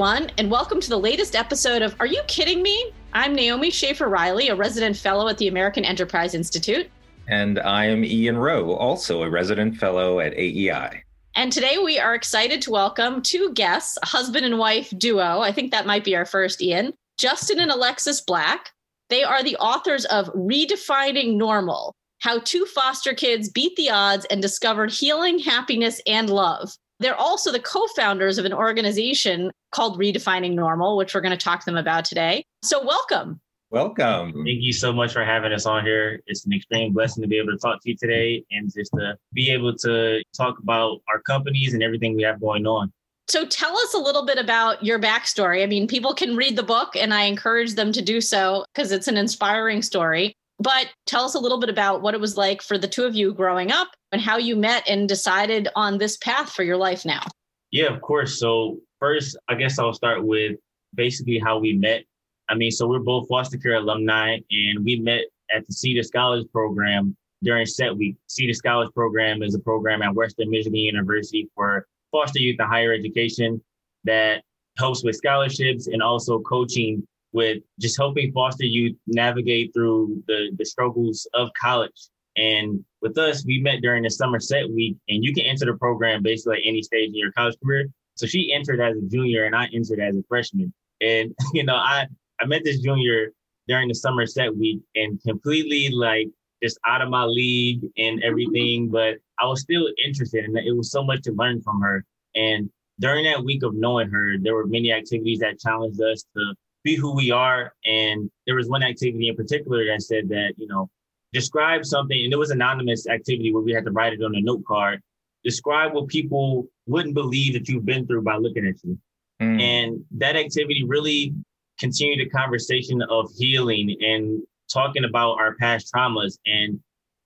everyone, and welcome to the latest episode of Are You Kidding Me? I'm Naomi Schaefer Riley, a resident fellow at the American Enterprise Institute. And I am Ian Rowe, also a resident fellow at AEI. And today we are excited to welcome two guests, a husband and wife duo. I think that might be our first, Ian. Justin and Alexis Black. They are the authors of Redefining Normal How Two Foster Kids Beat the Odds and Discovered Healing, Happiness, and Love. They're also the co founders of an organization called Redefining Normal, which we're going to talk to them about today. So, welcome. Welcome. Thank you so much for having us on here. It's an extreme blessing to be able to talk to you today and just to be able to talk about our companies and everything we have going on. So, tell us a little bit about your backstory. I mean, people can read the book, and I encourage them to do so because it's an inspiring story. But tell us a little bit about what it was like for the two of you growing up and how you met and decided on this path for your life now. Yeah, of course. So, first, I guess I'll start with basically how we met. I mean, so we're both foster care alumni, and we met at the Seita Scholars Program during Set Week. Seita Scholars Program is a program at Western Michigan University for foster youth and higher education that helps with scholarships and also coaching with just helping foster youth navigate through the, the struggles of college. And with us, we met during the summer set week, and you can enter the program basically at any stage in your college career. So she entered as a junior, and I entered as a freshman. And you know, I I met this junior during the summer set week, and completely like just out of my league and everything. But I was still interested, and it was so much to learn from her. And during that week of knowing her, there were many activities that challenged us to be who we are. And there was one activity in particular that said that, you know, describe something, and it was anonymous activity where we had to write it on a note card. Describe what people wouldn't believe that you've been through by looking at you. Mm. And that activity really continued the conversation of healing and talking about our past traumas. And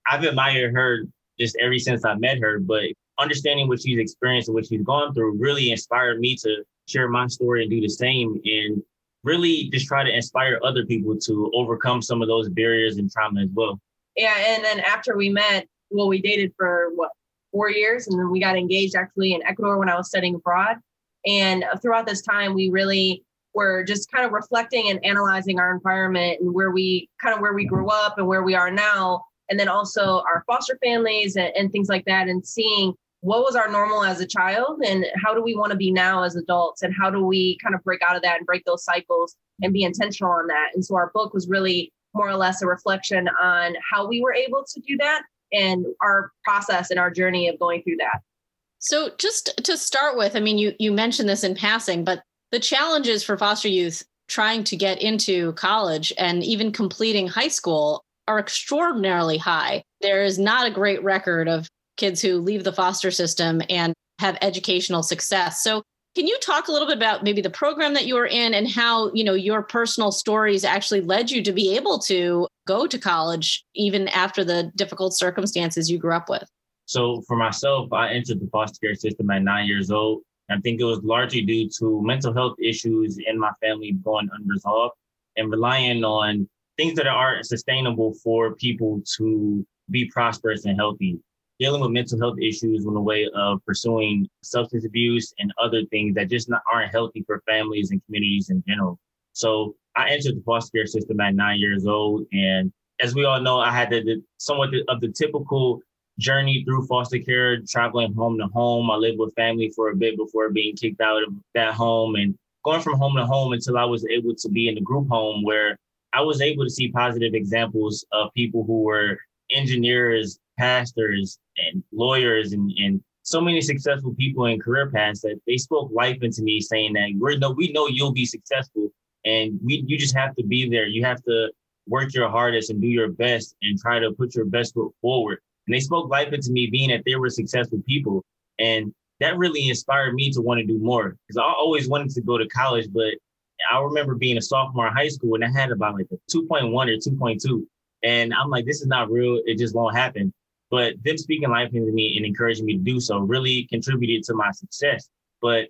I've admired her just ever since I met her, but understanding what she's experienced and what she's gone through really inspired me to share my story and do the same. And really just try to inspire other people to overcome some of those barriers and trauma as well. Yeah, and then after we met, well, we dated for what four years, and then we got engaged actually in Ecuador when I was studying abroad. And throughout this time, we really were just kind of reflecting and analyzing our environment and where we kind of where we grew up and where we are now, and then also our foster families and, and things like that, and seeing what was our normal as a child and how do we want to be now as adults? And how do we kind of break out of that and break those cycles and be intentional on that? And so our book was really more or less a reflection on how we were able to do that and our process and our journey of going through that. So just to start with i mean you you mentioned this in passing but the challenges for foster youth trying to get into college and even completing high school are extraordinarily high. There is not a great record of kids who leave the foster system and have educational success. So can you talk a little bit about maybe the program that you were in and how, you know, your personal stories actually led you to be able to go to college even after the difficult circumstances you grew up with? So for myself, I entered the foster care system at nine years old. I think it was largely due to mental health issues in my family going unresolved and relying on things that aren't sustainable for people to be prosperous and healthy dealing with mental health issues in the way of pursuing substance abuse and other things that just not, aren't healthy for families and communities in general. So I entered the foster care system at nine years old. And as we all know, I had the, the somewhat of the typical journey through foster care, traveling home to home. I lived with family for a bit before being kicked out of that home and going from home to home until I was able to be in the group home where I was able to see positive examples of people who were engineers, pastors, and lawyers and, and so many successful people in career paths that they spoke life into me saying that we're no we know you'll be successful and we you just have to be there. You have to work your hardest and do your best and try to put your best foot forward. And they spoke life into me being that they were successful people and that really inspired me to want to do more because i always wanted to go to college but i remember being a sophomore in high school and i had about like a 2.1 or 2.2 and i'm like this is not real it just won't happen but them speaking life into me and encouraging me to do so really contributed to my success. But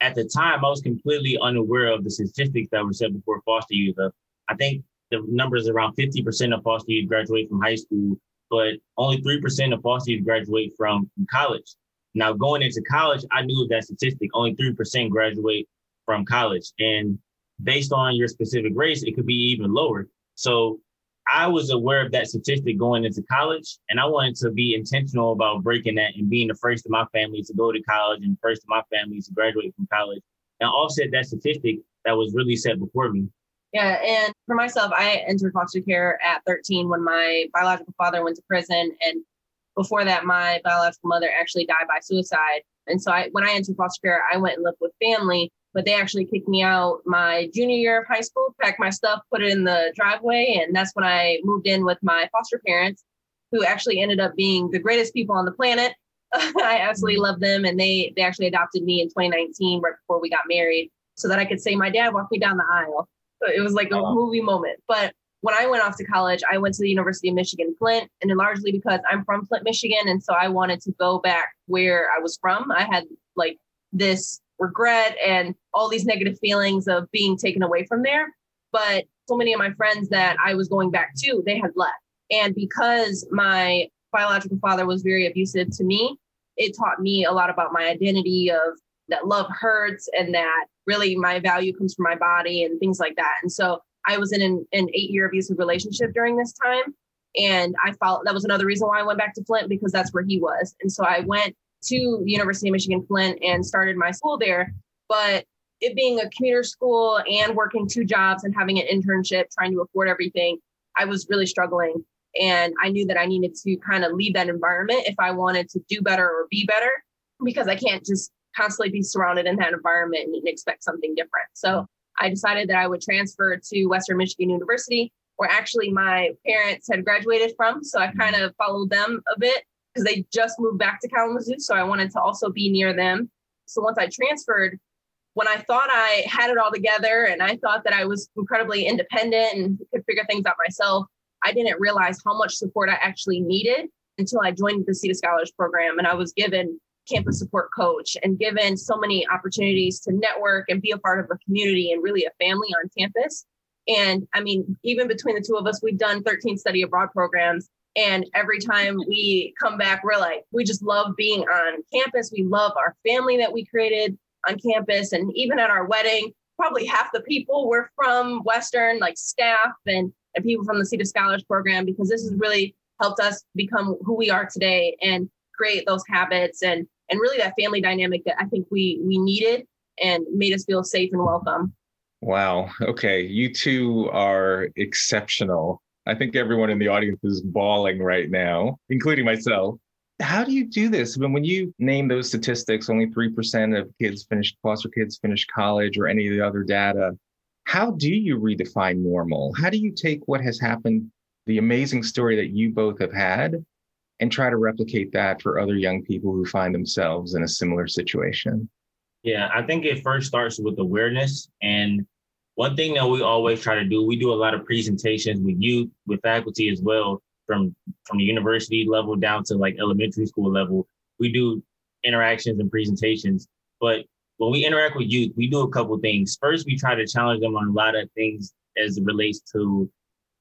at the time, I was completely unaware of the statistics that were said before foster youth. Uh, I think the numbers around 50% of foster youth graduate from high school, but only 3% of foster youth graduate from, from college. Now, going into college, I knew that statistic. Only 3% graduate from college. And based on your specific race, it could be even lower. So I was aware of that statistic going into college, and I wanted to be intentional about breaking that and being the first of my family to go to college and first of my family to graduate from college and offset that statistic that was really set before me. Yeah, and for myself, I entered foster care at 13 when my biological father went to prison, and before that, my biological mother actually died by suicide. And so, I, when I entered foster care, I went and lived with family, but they actually kicked me out my junior year of high school, packed my stuff, put it in the driveway, and that's when I moved in with my foster parents, who actually ended up being the greatest people on the planet. I absolutely love them, and they they actually adopted me in 2019, right before we got married, so that I could say my dad walked me down the aisle. It was like a movie moment. But when I went off to college, I went to the University of Michigan Flint, and largely because I'm from Flint, Michigan, and so I wanted to go back where I was from. I had like this regret and all these negative feelings of being taken away from there. But so many of my friends that I was going back to, they had left. And because my biological father was very abusive to me, it taught me a lot about my identity of that love hurts and that really my value comes from my body and things like that. And so I was in an, an eight year abusive relationship during this time. And I felt that was another reason why I went back to Flint because that's where he was. And so I went to University of Michigan Flint and started my school there. But it being a commuter school and working two jobs and having an internship, trying to afford everything, I was really struggling. And I knew that I needed to kind of leave that environment if I wanted to do better or be better, because I can't just constantly be surrounded in that environment and expect something different. So I decided that I would transfer to Western Michigan University, where actually my parents had graduated from. So I kind of followed them a bit because they just moved back to Kalamazoo. So I wanted to also be near them. So once I transferred, when I thought I had it all together and I thought that I was incredibly independent and could figure things out myself, I didn't realize how much support I actually needed until I joined the Seita Scholars Program and I was given campus support coach and given so many opportunities to network and be a part of a community and really a family on campus. And I mean, even between the two of us, we've done 13 study abroad programs. And every time we come back, we're like, we just love being on campus. We love our family that we created on campus. And even at our wedding, probably half the people were from Western, like staff and, and people from the Seita Scholars Program, because this has really helped us become who we are today and create those habits and and really that family dynamic that I think we we needed and made us feel safe and welcome. Wow. Okay. You two are exceptional. I think everyone in the audience is bawling right now, including myself. How do you do this? When when you name those statistics, only 3% of kids finish foster kids finish college or any of the other data. How do you redefine normal? How do you take what has happened, the amazing story that you both have had, and try to replicate that for other young people who find themselves in a similar situation? Yeah, I think it first starts with awareness. And one thing that we always try to do, we do a lot of presentations with youth, with faculty as well, from from the university level down to like elementary school level. We do interactions and presentations. But when we interact with youth, we do a couple things. First, we try to challenge them on a lot of things as it relates to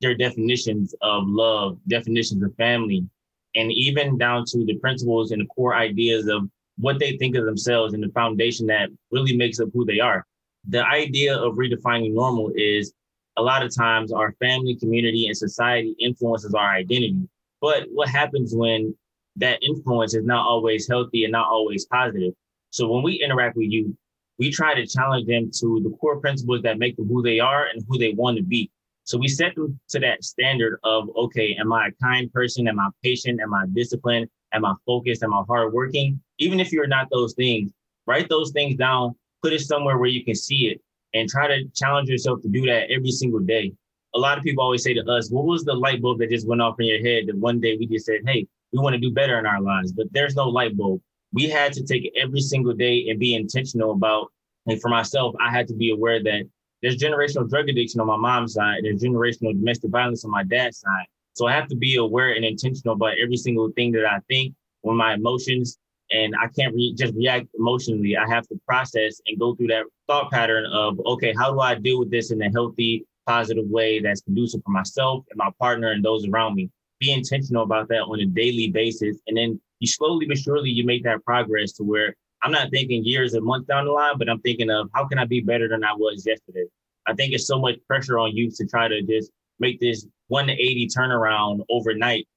their definitions of love, definitions of family, and even down to the principles and the core ideas of what they think of themselves and the foundation that really makes up who they are. The idea of redefining normal is a lot of times our family, community, and society influences our identity. But what happens when that influence is not always healthy and not always positive? So when we interact with you, we try to challenge them to the core principles that make them who they are and who they want to be. So we set them to that standard of, okay, am I a kind person? Am I patient? Am I disciplined? Am I focused? Am I hardworking? Even if you're not those things, write those things down, put it somewhere where you can see it and try to challenge yourself to do that every single day. A lot of people always say to us, what was the light bulb that just went off in your head that one day we just said, hey, we want to do better in our lives, but there's no light bulb. We had to take every single day and be intentional about, and for myself, I had to be aware that there's generational drug addiction on my mom's side. There's generational domestic violence on my dad's side. So I have to be aware and intentional about every single thing that I think when my emotions, and I can't re- just react emotionally. I have to process and go through that thought pattern of, okay, how do I deal with this in a healthy, positive way that's conducive for myself and my partner and those around me? Be intentional about that on a daily basis. And then you slowly but surely you make that progress to where I'm not thinking years and months down the line, but I'm thinking of how can I be better than I was yesterday. I think it's so much pressure on you to try to just make this 180 turnaround overnight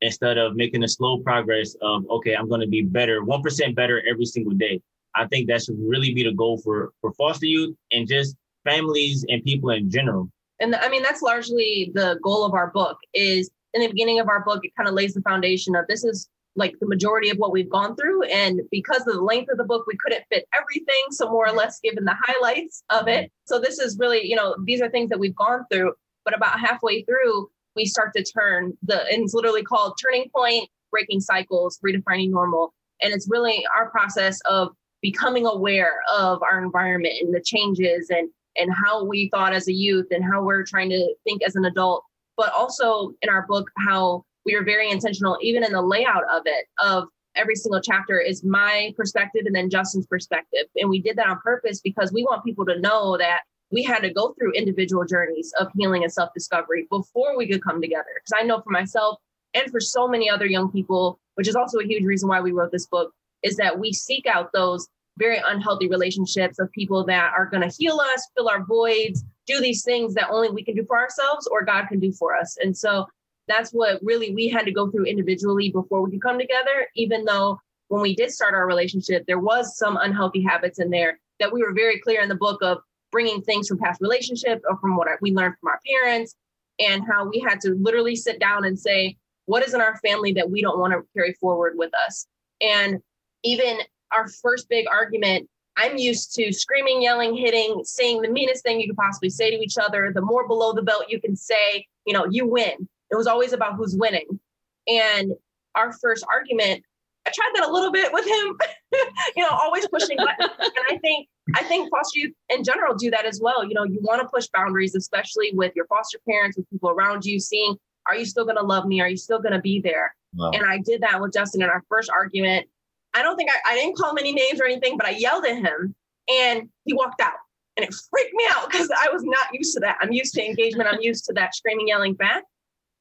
instead of making a slow progress of okay, I'm going to be better, one percent better every single day. I think that should really be the goal for for foster youth and just families and people in general. And I mean that's largely the goal of our book. Is in the beginning of our book, it kind of lays the foundation of this is like the majority of what we've gone through. And because of the length of the book, we couldn't fit everything. So more or less given the highlights of it. So this is really, you know, these are things that we've gone through. But about halfway through, we start to turn the, and it's literally called turning point, breaking cycles, redefining normal. And it's really our process of becoming aware of our environment and the changes and and how we thought as a youth and how we're trying to think as an adult but also in our book how we are very intentional even in the layout of it of every single chapter is my perspective and then justin's perspective and we did that on purpose because we want people to know that we had to go through individual journeys of healing and self discovery before we could come together. Because I know for myself and for so many other young people, which is also a huge reason why we wrote this book, is that we seek out those very unhealthy relationships of people that are going to heal us, fill our voids, do these things that only we can do for ourselves or God can do for us. And so that's what really we had to go through individually before we could come together, even though when we did start our relationship, there was some unhealthy habits in there that we were very clear in the book of bringing things from past relationships or from what we learned from our parents and how we had to literally sit down and say, what is in our family that we don't want to carry forward with us? And even our first big argument, I'm used to screaming, yelling, hitting, saying the meanest thing you could possibly say to each other. The more below the belt you can say, you know, you win. It was always about who's winning. And our first argument, I tried that a little bit with him, you know, always pushing buttons. and I think I think foster youth in general do that as well. You know, you want to push boundaries, especially with your foster parents, with people around you, seeing, are you still going to love me? Are you still going to be there? Wow. And I did that with Justin in our first argument. I don't think I, I didn't call him any names or anything, but I yelled at him and he walked out. And it freaked me out because I was not used to that. I'm used to engagement. I'm used to that screaming, yelling back.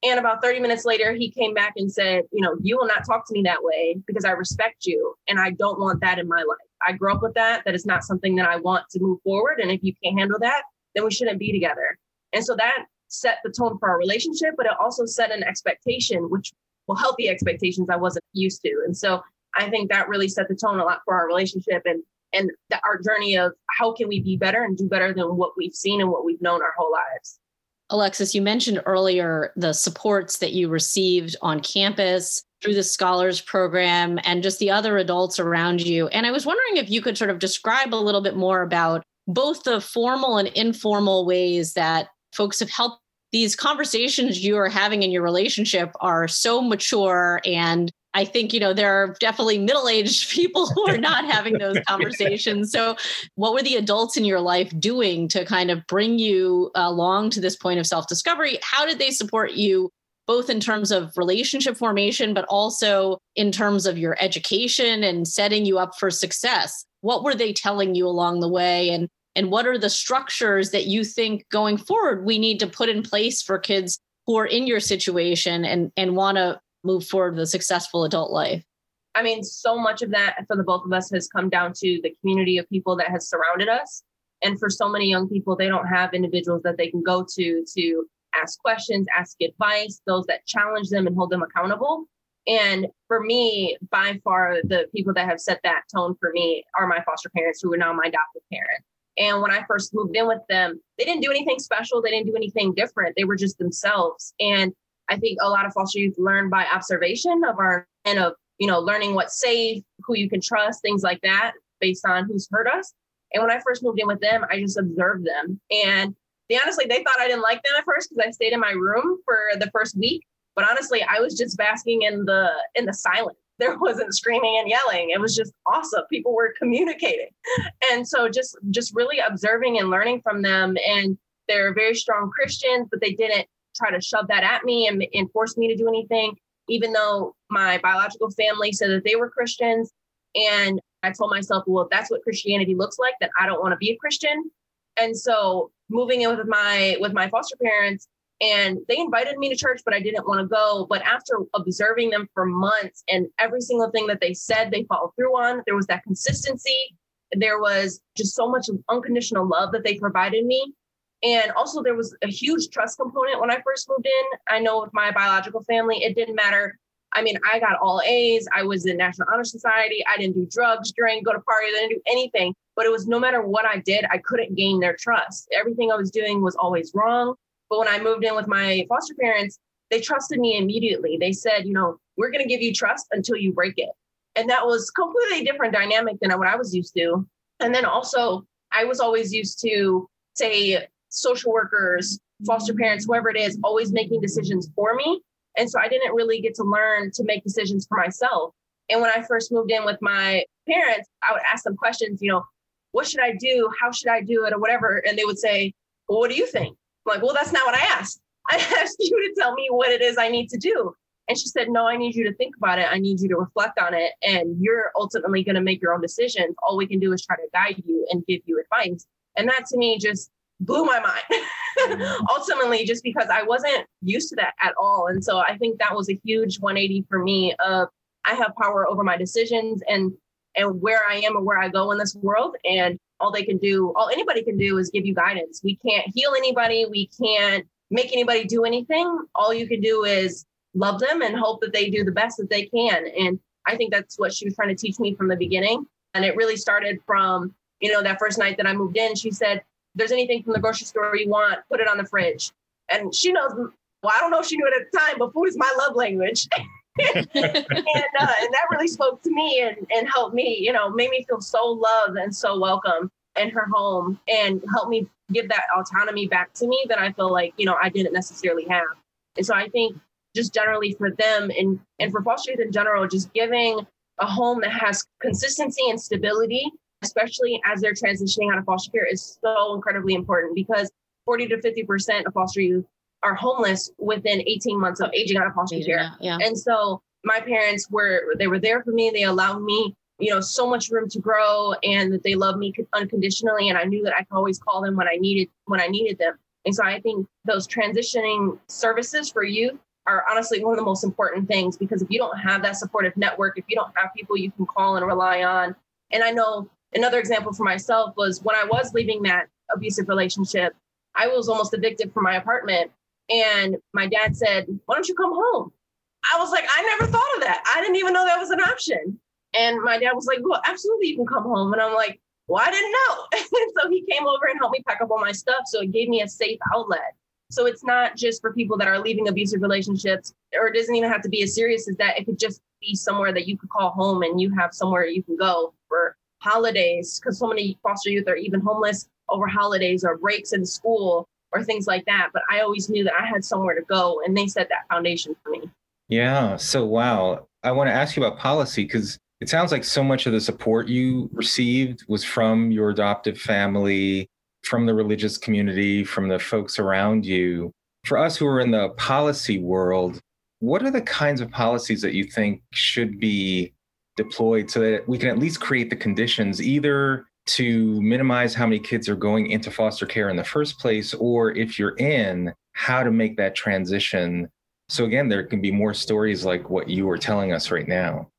And about 30 minutes later, he came back and said, You know, you will not talk to me that way because I respect you and I don't want that in my life. I grew up with that. That is not something that I want to move forward. And if you can't handle that, then we shouldn't be together. And so that set the tone for our relationship, but it also set an expectation, which, well, healthy expectations I wasn't used to. And so I think that really set the tone a lot for our relationship and and the, our journey of how can we be better and do better than what we've seen and what we've known our whole lives. Alexis, you mentioned earlier the supports that you received on campus through the scholars program and just the other adults around you. And I was wondering if you could sort of describe a little bit more about both the formal and informal ways that folks have helped these conversations you are having in your relationship are so mature and I think, you know, there are definitely middle aged people who are not having those conversations. So, what were the adults in your life doing to kind of bring you along to this point of self discovery? How did they support you, both in terms of relationship formation, but also in terms of your education and setting you up for success? What were they telling you along the way? And and what are the structures that you think going forward we need to put in place for kids who are in your situation and and want to move forward with a successful adult life? I mean, so much of that for the both of us has come down to the community of people that has surrounded us. And for so many young people, they don't have individuals that they can go to to ask questions, ask advice, those that challenge them and hold them accountable. And for me, by far, the people that have set that tone for me are my foster parents who are now my adoptive parents. And when I first moved in with them, they didn't do anything special. They didn't do anything different. They were just themselves. And I think a lot of foster youth learn by observation of our and of you know learning what's safe, who you can trust, things like that, based on who's hurt us. And when I first moved in with them, I just observed them, and they honestly they thought I didn't like them at first because I stayed in my room for the first week. But honestly, I was just basking in the in the silence. There wasn't screaming and yelling. It was just awesome. People were communicating, and so just just really observing and learning from them. And they're very strong Christians, but they didn't try to shove that at me and, and force me to do anything, even though my biological family said that they were Christians. And I told myself, well, if that's what Christianity looks like, then I don't want to be a Christian. And so moving in with my with my foster parents, And they invited me to church, but I didn't want to go. But after observing them for months and every single thing that they said, they followed through on, there was that consistency. There was just so much unconditional love that they provided me. And also, there was a huge trust component when I first moved in. I know with my biological family, it didn't matter. I mean, I got all A's. I was in National Honor Society. I didn't do drugs, drink, go to parties. I didn't do anything. But it was no matter what I did, I couldn't gain their trust. Everything I was doing was always wrong. But when I moved in with my foster parents, they trusted me immediately. They said, you know, we're going to give you trust until you break it. And that was completely different dynamic than what I was used to. And then also, I was always used to say social workers, foster parents, whoever it is, always making decisions for me. And so I didn't really get to learn to make decisions for myself. And when I first moved in with my parents, I would ask them questions, you know, what should I do? How should I do it? Or whatever. And they would say, well, what do you think? I'm like, well, that's not what I asked. I asked you to tell me what it is I need to do. And she said, no, I need you to think about it. I need you to reflect on it. And you're ultimately going to make your own decisions. All we can do is try to guide you and give you advice. And that to me just blew my mind mm-hmm. ultimately just because i wasn't used to that at all and so i think that was a huge 180 for me of i have power over my decisions and and where i am and where i go in this world and all they can do all anybody can do is give you guidance. We can't heal anybody. We can't make anybody do anything. All you can do is love them and hope that they do the best that they can. And i think that's what she was trying to teach me from the beginning. And it really started from you know that first night that i moved in she said there's anything from the grocery store you want, put it on the fridge. And she knows, well, I don't know if she knew it at the time, but food is my love language. and, uh, and that really spoke to me and, and helped me, you know, made me feel so loved and so welcome in her home and helped me give that autonomy back to me that I feel like, you know, I didn't necessarily have. And so I think just generally for them and, and for foster youth in general, just giving a home that has consistency and stability especially as they're transitioning out of foster care, is so incredibly important because 40 to 50% of foster youth are homeless within 18 months of aging out of foster care. Yeah, And so my parents were, they were there for me. They allowed me, you know, so much room to grow and that they loved me unconditionally. And I knew that I could always call them when I needed, when I needed them. And so I think those transitioning services for youth are honestly one of the most important things because if you don't have that supportive network, if you don't have people you can call and rely on, and I know Another example for myself was when I was leaving that abusive relationship, I was almost evicted from my apartment. And my dad said, Why don't you come home? I was like, I never thought of that. I didn't even know that was an option. And my dad was like, Well, absolutely, you can come home. And I'm like, Well, I didn't know. and so he came over and helped me pack up all my stuff. So it gave me a safe outlet. So it's not just for people that are leaving abusive relationships, or it doesn't even have to be as serious as that. It could just be somewhere that you could call home and you have somewhere you can go for holidays, because so many foster youth are even homeless over holidays or breaks in school or things like that. But I always knew that I had somewhere to go, and they set that foundation for me. Yeah. So, wow. I want to ask you about policy because it sounds like so much of the support you received was from your adoptive family, from the religious community, from the folks around you. For us who are in the policy world, what are the kinds of policies that you think should be deployed so that we can at least create the conditions either to minimize how many kids are going into foster care in the first place, or if you're in, how to make that transition. So, again, there can be more stories like what you are telling us right now.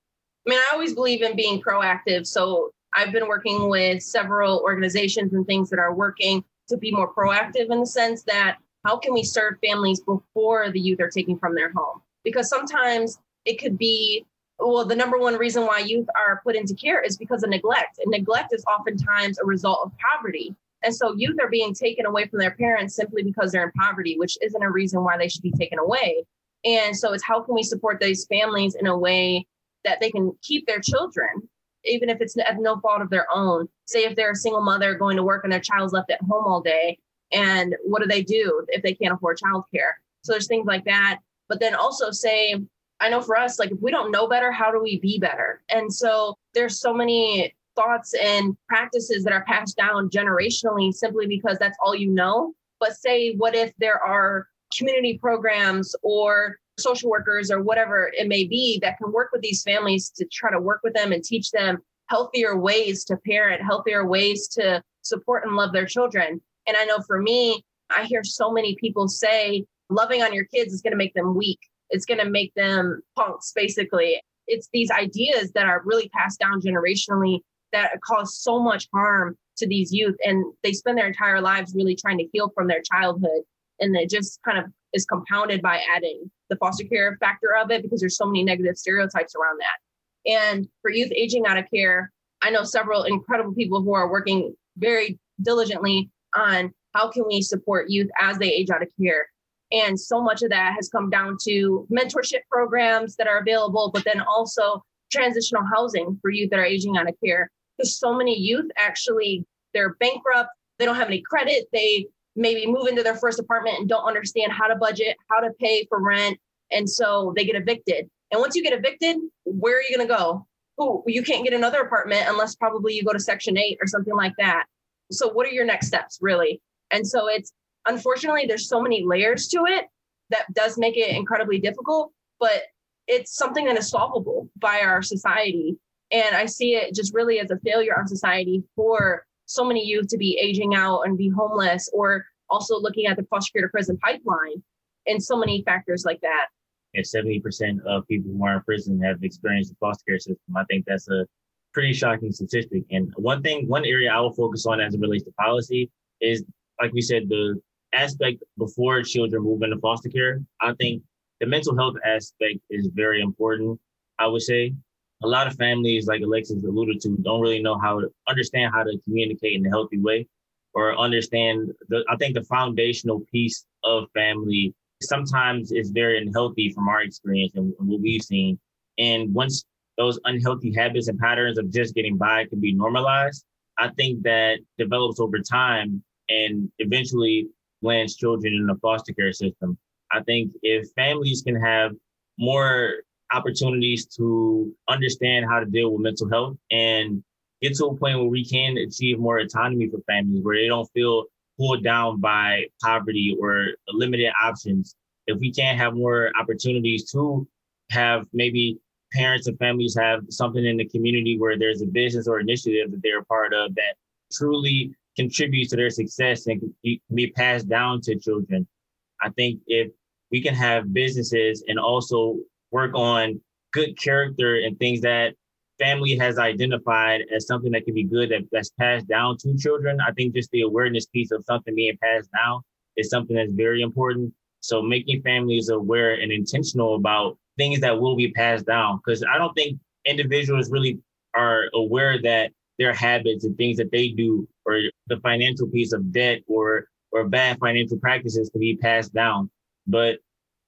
I mean, I always believe in being proactive. So, I've been working with several organizations and things that are working to be more proactive in the sense that how can we serve families before the youth are taken from their home? Because sometimes it could be well, the number one reason why youth are put into care is because of neglect. And neglect is oftentimes a result of poverty. And so youth are being taken away from their parents simply because they're in poverty, which isn't a reason why they should be taken away. And so it's how can we support these families in a way that they can keep their children, even if it's at no fault of their own. Say if they're a single mother going to work and their child's left at home all day, and what do they do if they can't afford childcare? So there's things like that. But then also say I know for us, like if we don't know better, how do we be better? And so there's so many thoughts and practices that are passed down generationally simply because that's all you know. But say, what if there are community programs or social workers or whatever it may be that can work with these families to try to work with them and teach them healthier ways to parent, healthier ways to support and love their children. And I know for me, I hear so many people say, loving on your kids is going to make them weak. It's going to make them punks, basically. It's these ideas that are really passed down generationally that cause so much harm to these youth. And they spend their entire lives really trying to heal from their childhood. And it just kind of is compounded by adding the foster care factor of it because there's so many negative stereotypes around that. And for youth aging out of care, I know several incredible people who are working very diligently on how can we support youth as they age out of care. And so much of that has come down to mentorship programs that are available, but then also transitional housing for youth that are aging out of care. Because so many youth actually, they're bankrupt, they don't have any credit, they maybe move into their first apartment and don't understand how to budget, how to pay for rent. And so they get evicted. And once you get evicted, where are you going to go? Oh, you can't get another apartment unless probably you go to Section 8 or something like that. So, what are your next steps, really? And so, it's unfortunately, there's so many layers to it that does make it incredibly difficult, but it's something that is solvable by our society. And I see it just really as a failure on society for so many youth to be aging out and be homeless, or also looking at the foster care to prison pipeline and so many factors like that. And 70% of people who are in prison have experienced the foster care system. I think that's a pretty shocking statistic. And one thing, one area I will focus on as it relates to policy is, like we said, the aspect before children move into foster care. I think the mental health aspect is very important. I would say a lot of families, like Alexis alluded to, don't really know how to understand how to communicate in a healthy way or understand the, I think the foundational piece of family sometimes is very unhealthy from our experience and what we've seen. And once those unhealthy habits and patterns of just getting by can be normalized, I think that develops over time and eventually lands children in the foster care system. I think if families can have more opportunities to understand how to deal with mental health and get to a point where we can achieve more autonomy for families where they don't feel pulled down by poverty or limited options. If we can't have more opportunities to have maybe parents and families have something in the community where there's a business or initiative that they're a part of that truly contributes to their success and can be passed down to children. I think if we can have businesses and also work on good character and things that family has identified as something that can be good that, that's passed down to children. I think just the awareness piece of something being passed down is something that's very important. So making families aware and intentional about things that will be passed down. Because I don't think individuals really are aware that their habits and things that they do or the financial piece of debt or or bad financial practices to be passed down. But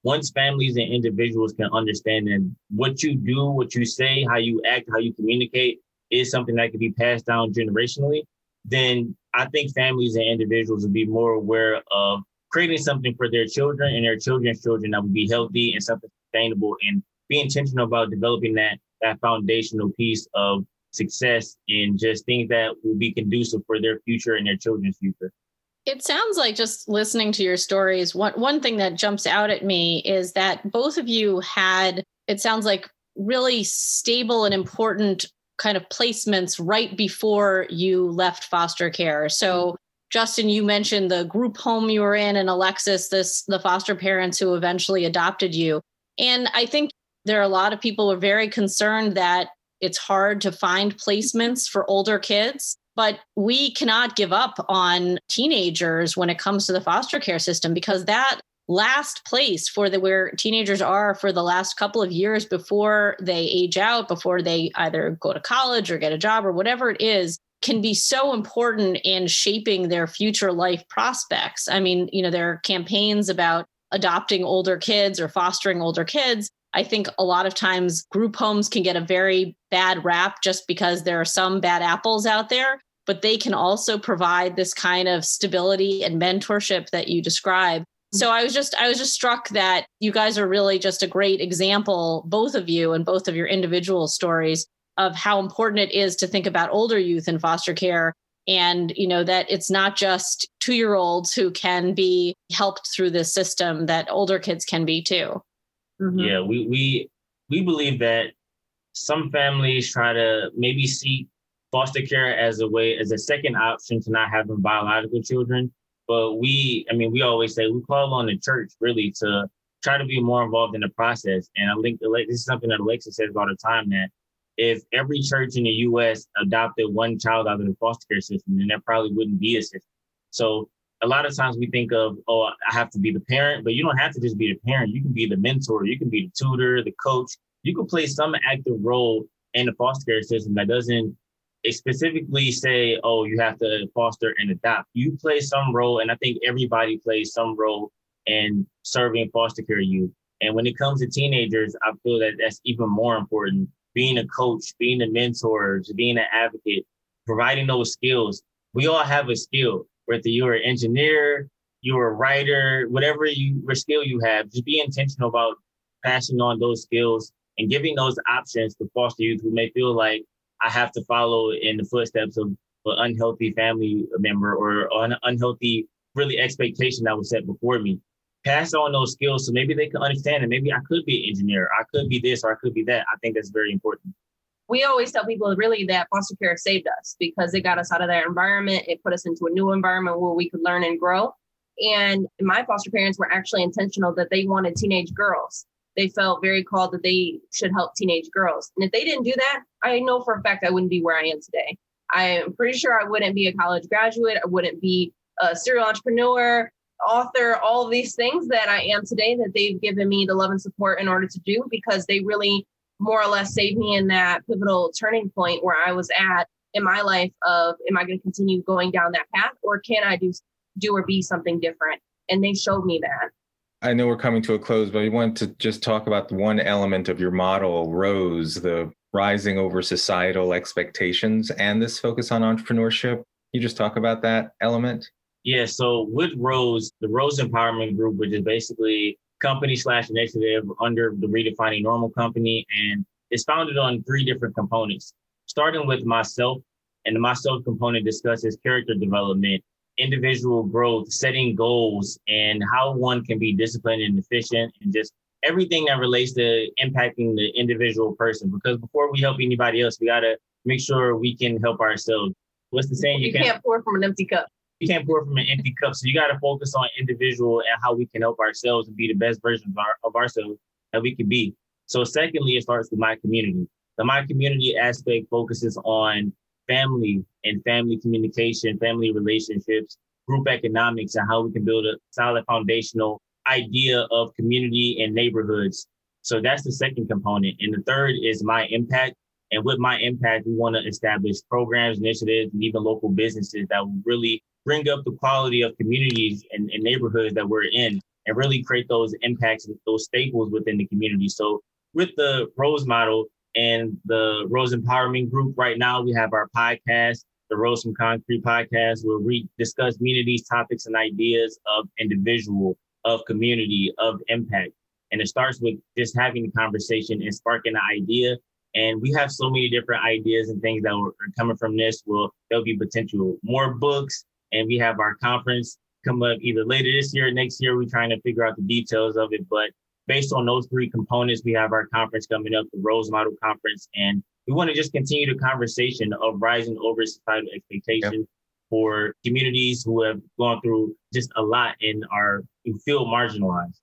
once families and individuals can understand and what you do, what you say, how you act, how you communicate is something that can be passed down generationally, then I think families and individuals will be more aware of creating something for their children and their children's children that will be healthy and something sustainable and be intentional about developing that that foundational piece of success and just things that will be conducive for their future and their children's future. It sounds like just listening to your stories, one one thing that jumps out at me is that both of you had it sounds like really stable and important kind of placements right before you left foster care. So Justin, you mentioned the group home you were in, and Alexis, this the foster parents who eventually adopted you. And I think there are a lot of people who are very concerned that it's hard to find placements for older kids. But we cannot give up on teenagers when it comes to the foster care system because that last place for the where teenagers are for the last couple of years before they age out, before they either go to college or get a job or whatever it is, can be so important in shaping their future life prospects. I mean, you know, there are campaigns about adopting older kids or fostering older kids. I think a lot of times group homes can get a very bad rap just because there are some bad apples out there, but they can also provide this kind of stability and mentorship that you describe. So I was just I was just struck that you guys are really just a great example both of you and both of your individual stories of how important it is to think about older youth in foster care and you know that it's not just 2-year-olds who can be helped through this system that older kids can be too. Mm-hmm. Yeah, we we we believe that some families try to maybe see foster care as a way as a second option to not having biological children. But we, I mean, we always say we call on the church really to try to be more involved in the process. And I think this is something that Alexa says all the time that if every church in the U.S. adopted one child out of the foster care system, then there probably wouldn't be a system. So a lot of times we think of, oh, I have to be the parent, but you don't have to just be the parent. You can be the mentor, you can be the tutor, the coach. You can play some active role in the foster care system that doesn't specifically say, oh, you have to foster and adopt. You play some role, and I think everybody plays some role in serving foster care youth. And when it comes to teenagers, I feel that that's even more important. Being a coach, being a mentor, being an advocate, providing those skills. We all have a skill, whether you're an engineer, you're a writer, whatever you skill you have, just be intentional about passing on those skills and giving those options to foster youth who may feel like I have to follow in the footsteps of an unhealthy family member or an unhealthy really expectation that was set before me. Pass on those skills so maybe they can understand and maybe I could be an engineer, I could be this or I could be that. I think that's very important. We always tell people really that foster care saved us because it got us out of that environment. It put us into a new environment where we could learn and grow. And my foster parents were actually intentional that they wanted teenage girls they felt very called that they should help teenage girls. And if they didn't do that, I know for a fact I wouldn't be where I am today. I am pretty sure I wouldn't be a college graduate. I wouldn't be a serial entrepreneur, author, all these things that I am today that they've given me the love and support in order to do because they really more or less saved me in that pivotal turning point where I was at in my life of am I going to continue going down that path or can I do do or be something different? And they showed me that. I know we're coming to a close, but I want to just talk about the one element of your model, Rose, the rising over societal expectations and this focus on entrepreneurship. You just talk about that element? Yeah. So with Rose, the Rose Empowerment Group, which is basically company slash initiative under the Redefining Normal company, and it's founded on three different components, starting with myself. And the myself component discusses character development individual growth, setting goals, and how one can be disciplined and efficient, and just everything that relates to impacting the individual person. Because before we help anybody else, we got to make sure we can help ourselves. What's the saying? You, you can't, can't pour from an empty cup. You can't pour from an empty cup. So you got to focus on individual and how we can help ourselves and be the best version of, our, of ourselves that we can be. So secondly, it starts with my community. The my community aspect focuses on family and family communication, family relationships, group economics, and how we can build a solid foundational idea of community and neighborhoods. So that's the second component. And the third is my impact. And with my impact, we want to establish programs, initiatives, and even local businesses that will really bring up the quality of communities and, and neighborhoods that we're in and really create those impacts and those staples within the community. So with the Rose model, and the Rose Empowerment Group. Right now, we have our podcast, the Rose from Concrete podcast, where we discuss many of these topics and ideas of individual, of community, of impact. And it starts with just having the conversation and sparking an idea. And we have so many different ideas and things that are coming from this. Well, there'll be potential more books, and we have our conference come up either later this year or next year. We're trying to figure out the details of it, but based on those three components, we have our conference coming up, the Rose Model Conference, and we want to just continue the conversation of rising over societal expectations yep. for communities who have gone through just a lot and are feel marginalized.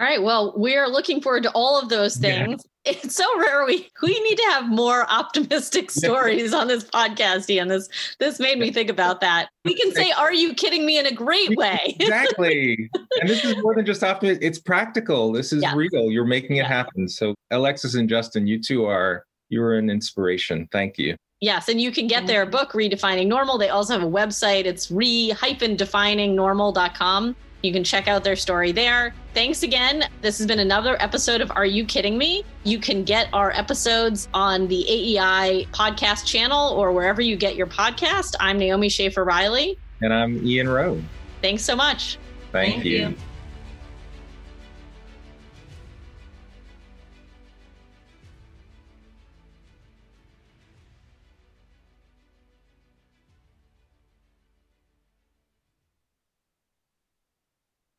All right. Well, we're looking forward to all of those things. Yeah. It's so rare. We we need to have more optimistic stories on this podcast, Ian. This this made me think about that. We can say, "Are you kidding me?" in a great way. exactly. and this is more than just optimistic. It's practical. This is yeah. real. You're making it yeah. happen. So, Alexis and Justin, you two are you're an inspiration. Thank you. Yes, and you can get mm-hmm. their book, Redefining Normal. They also have a website. It's re-definingnormal.com. You can check out their story there. Thanks again. This has been another episode of Are You Kidding Me? You can get our episodes on the AEI podcast channel or wherever you get your podcast. I'm Naomi Schaefer Riley. And I'm Ian Rowe. Thanks so much. Thank, Thank you. you.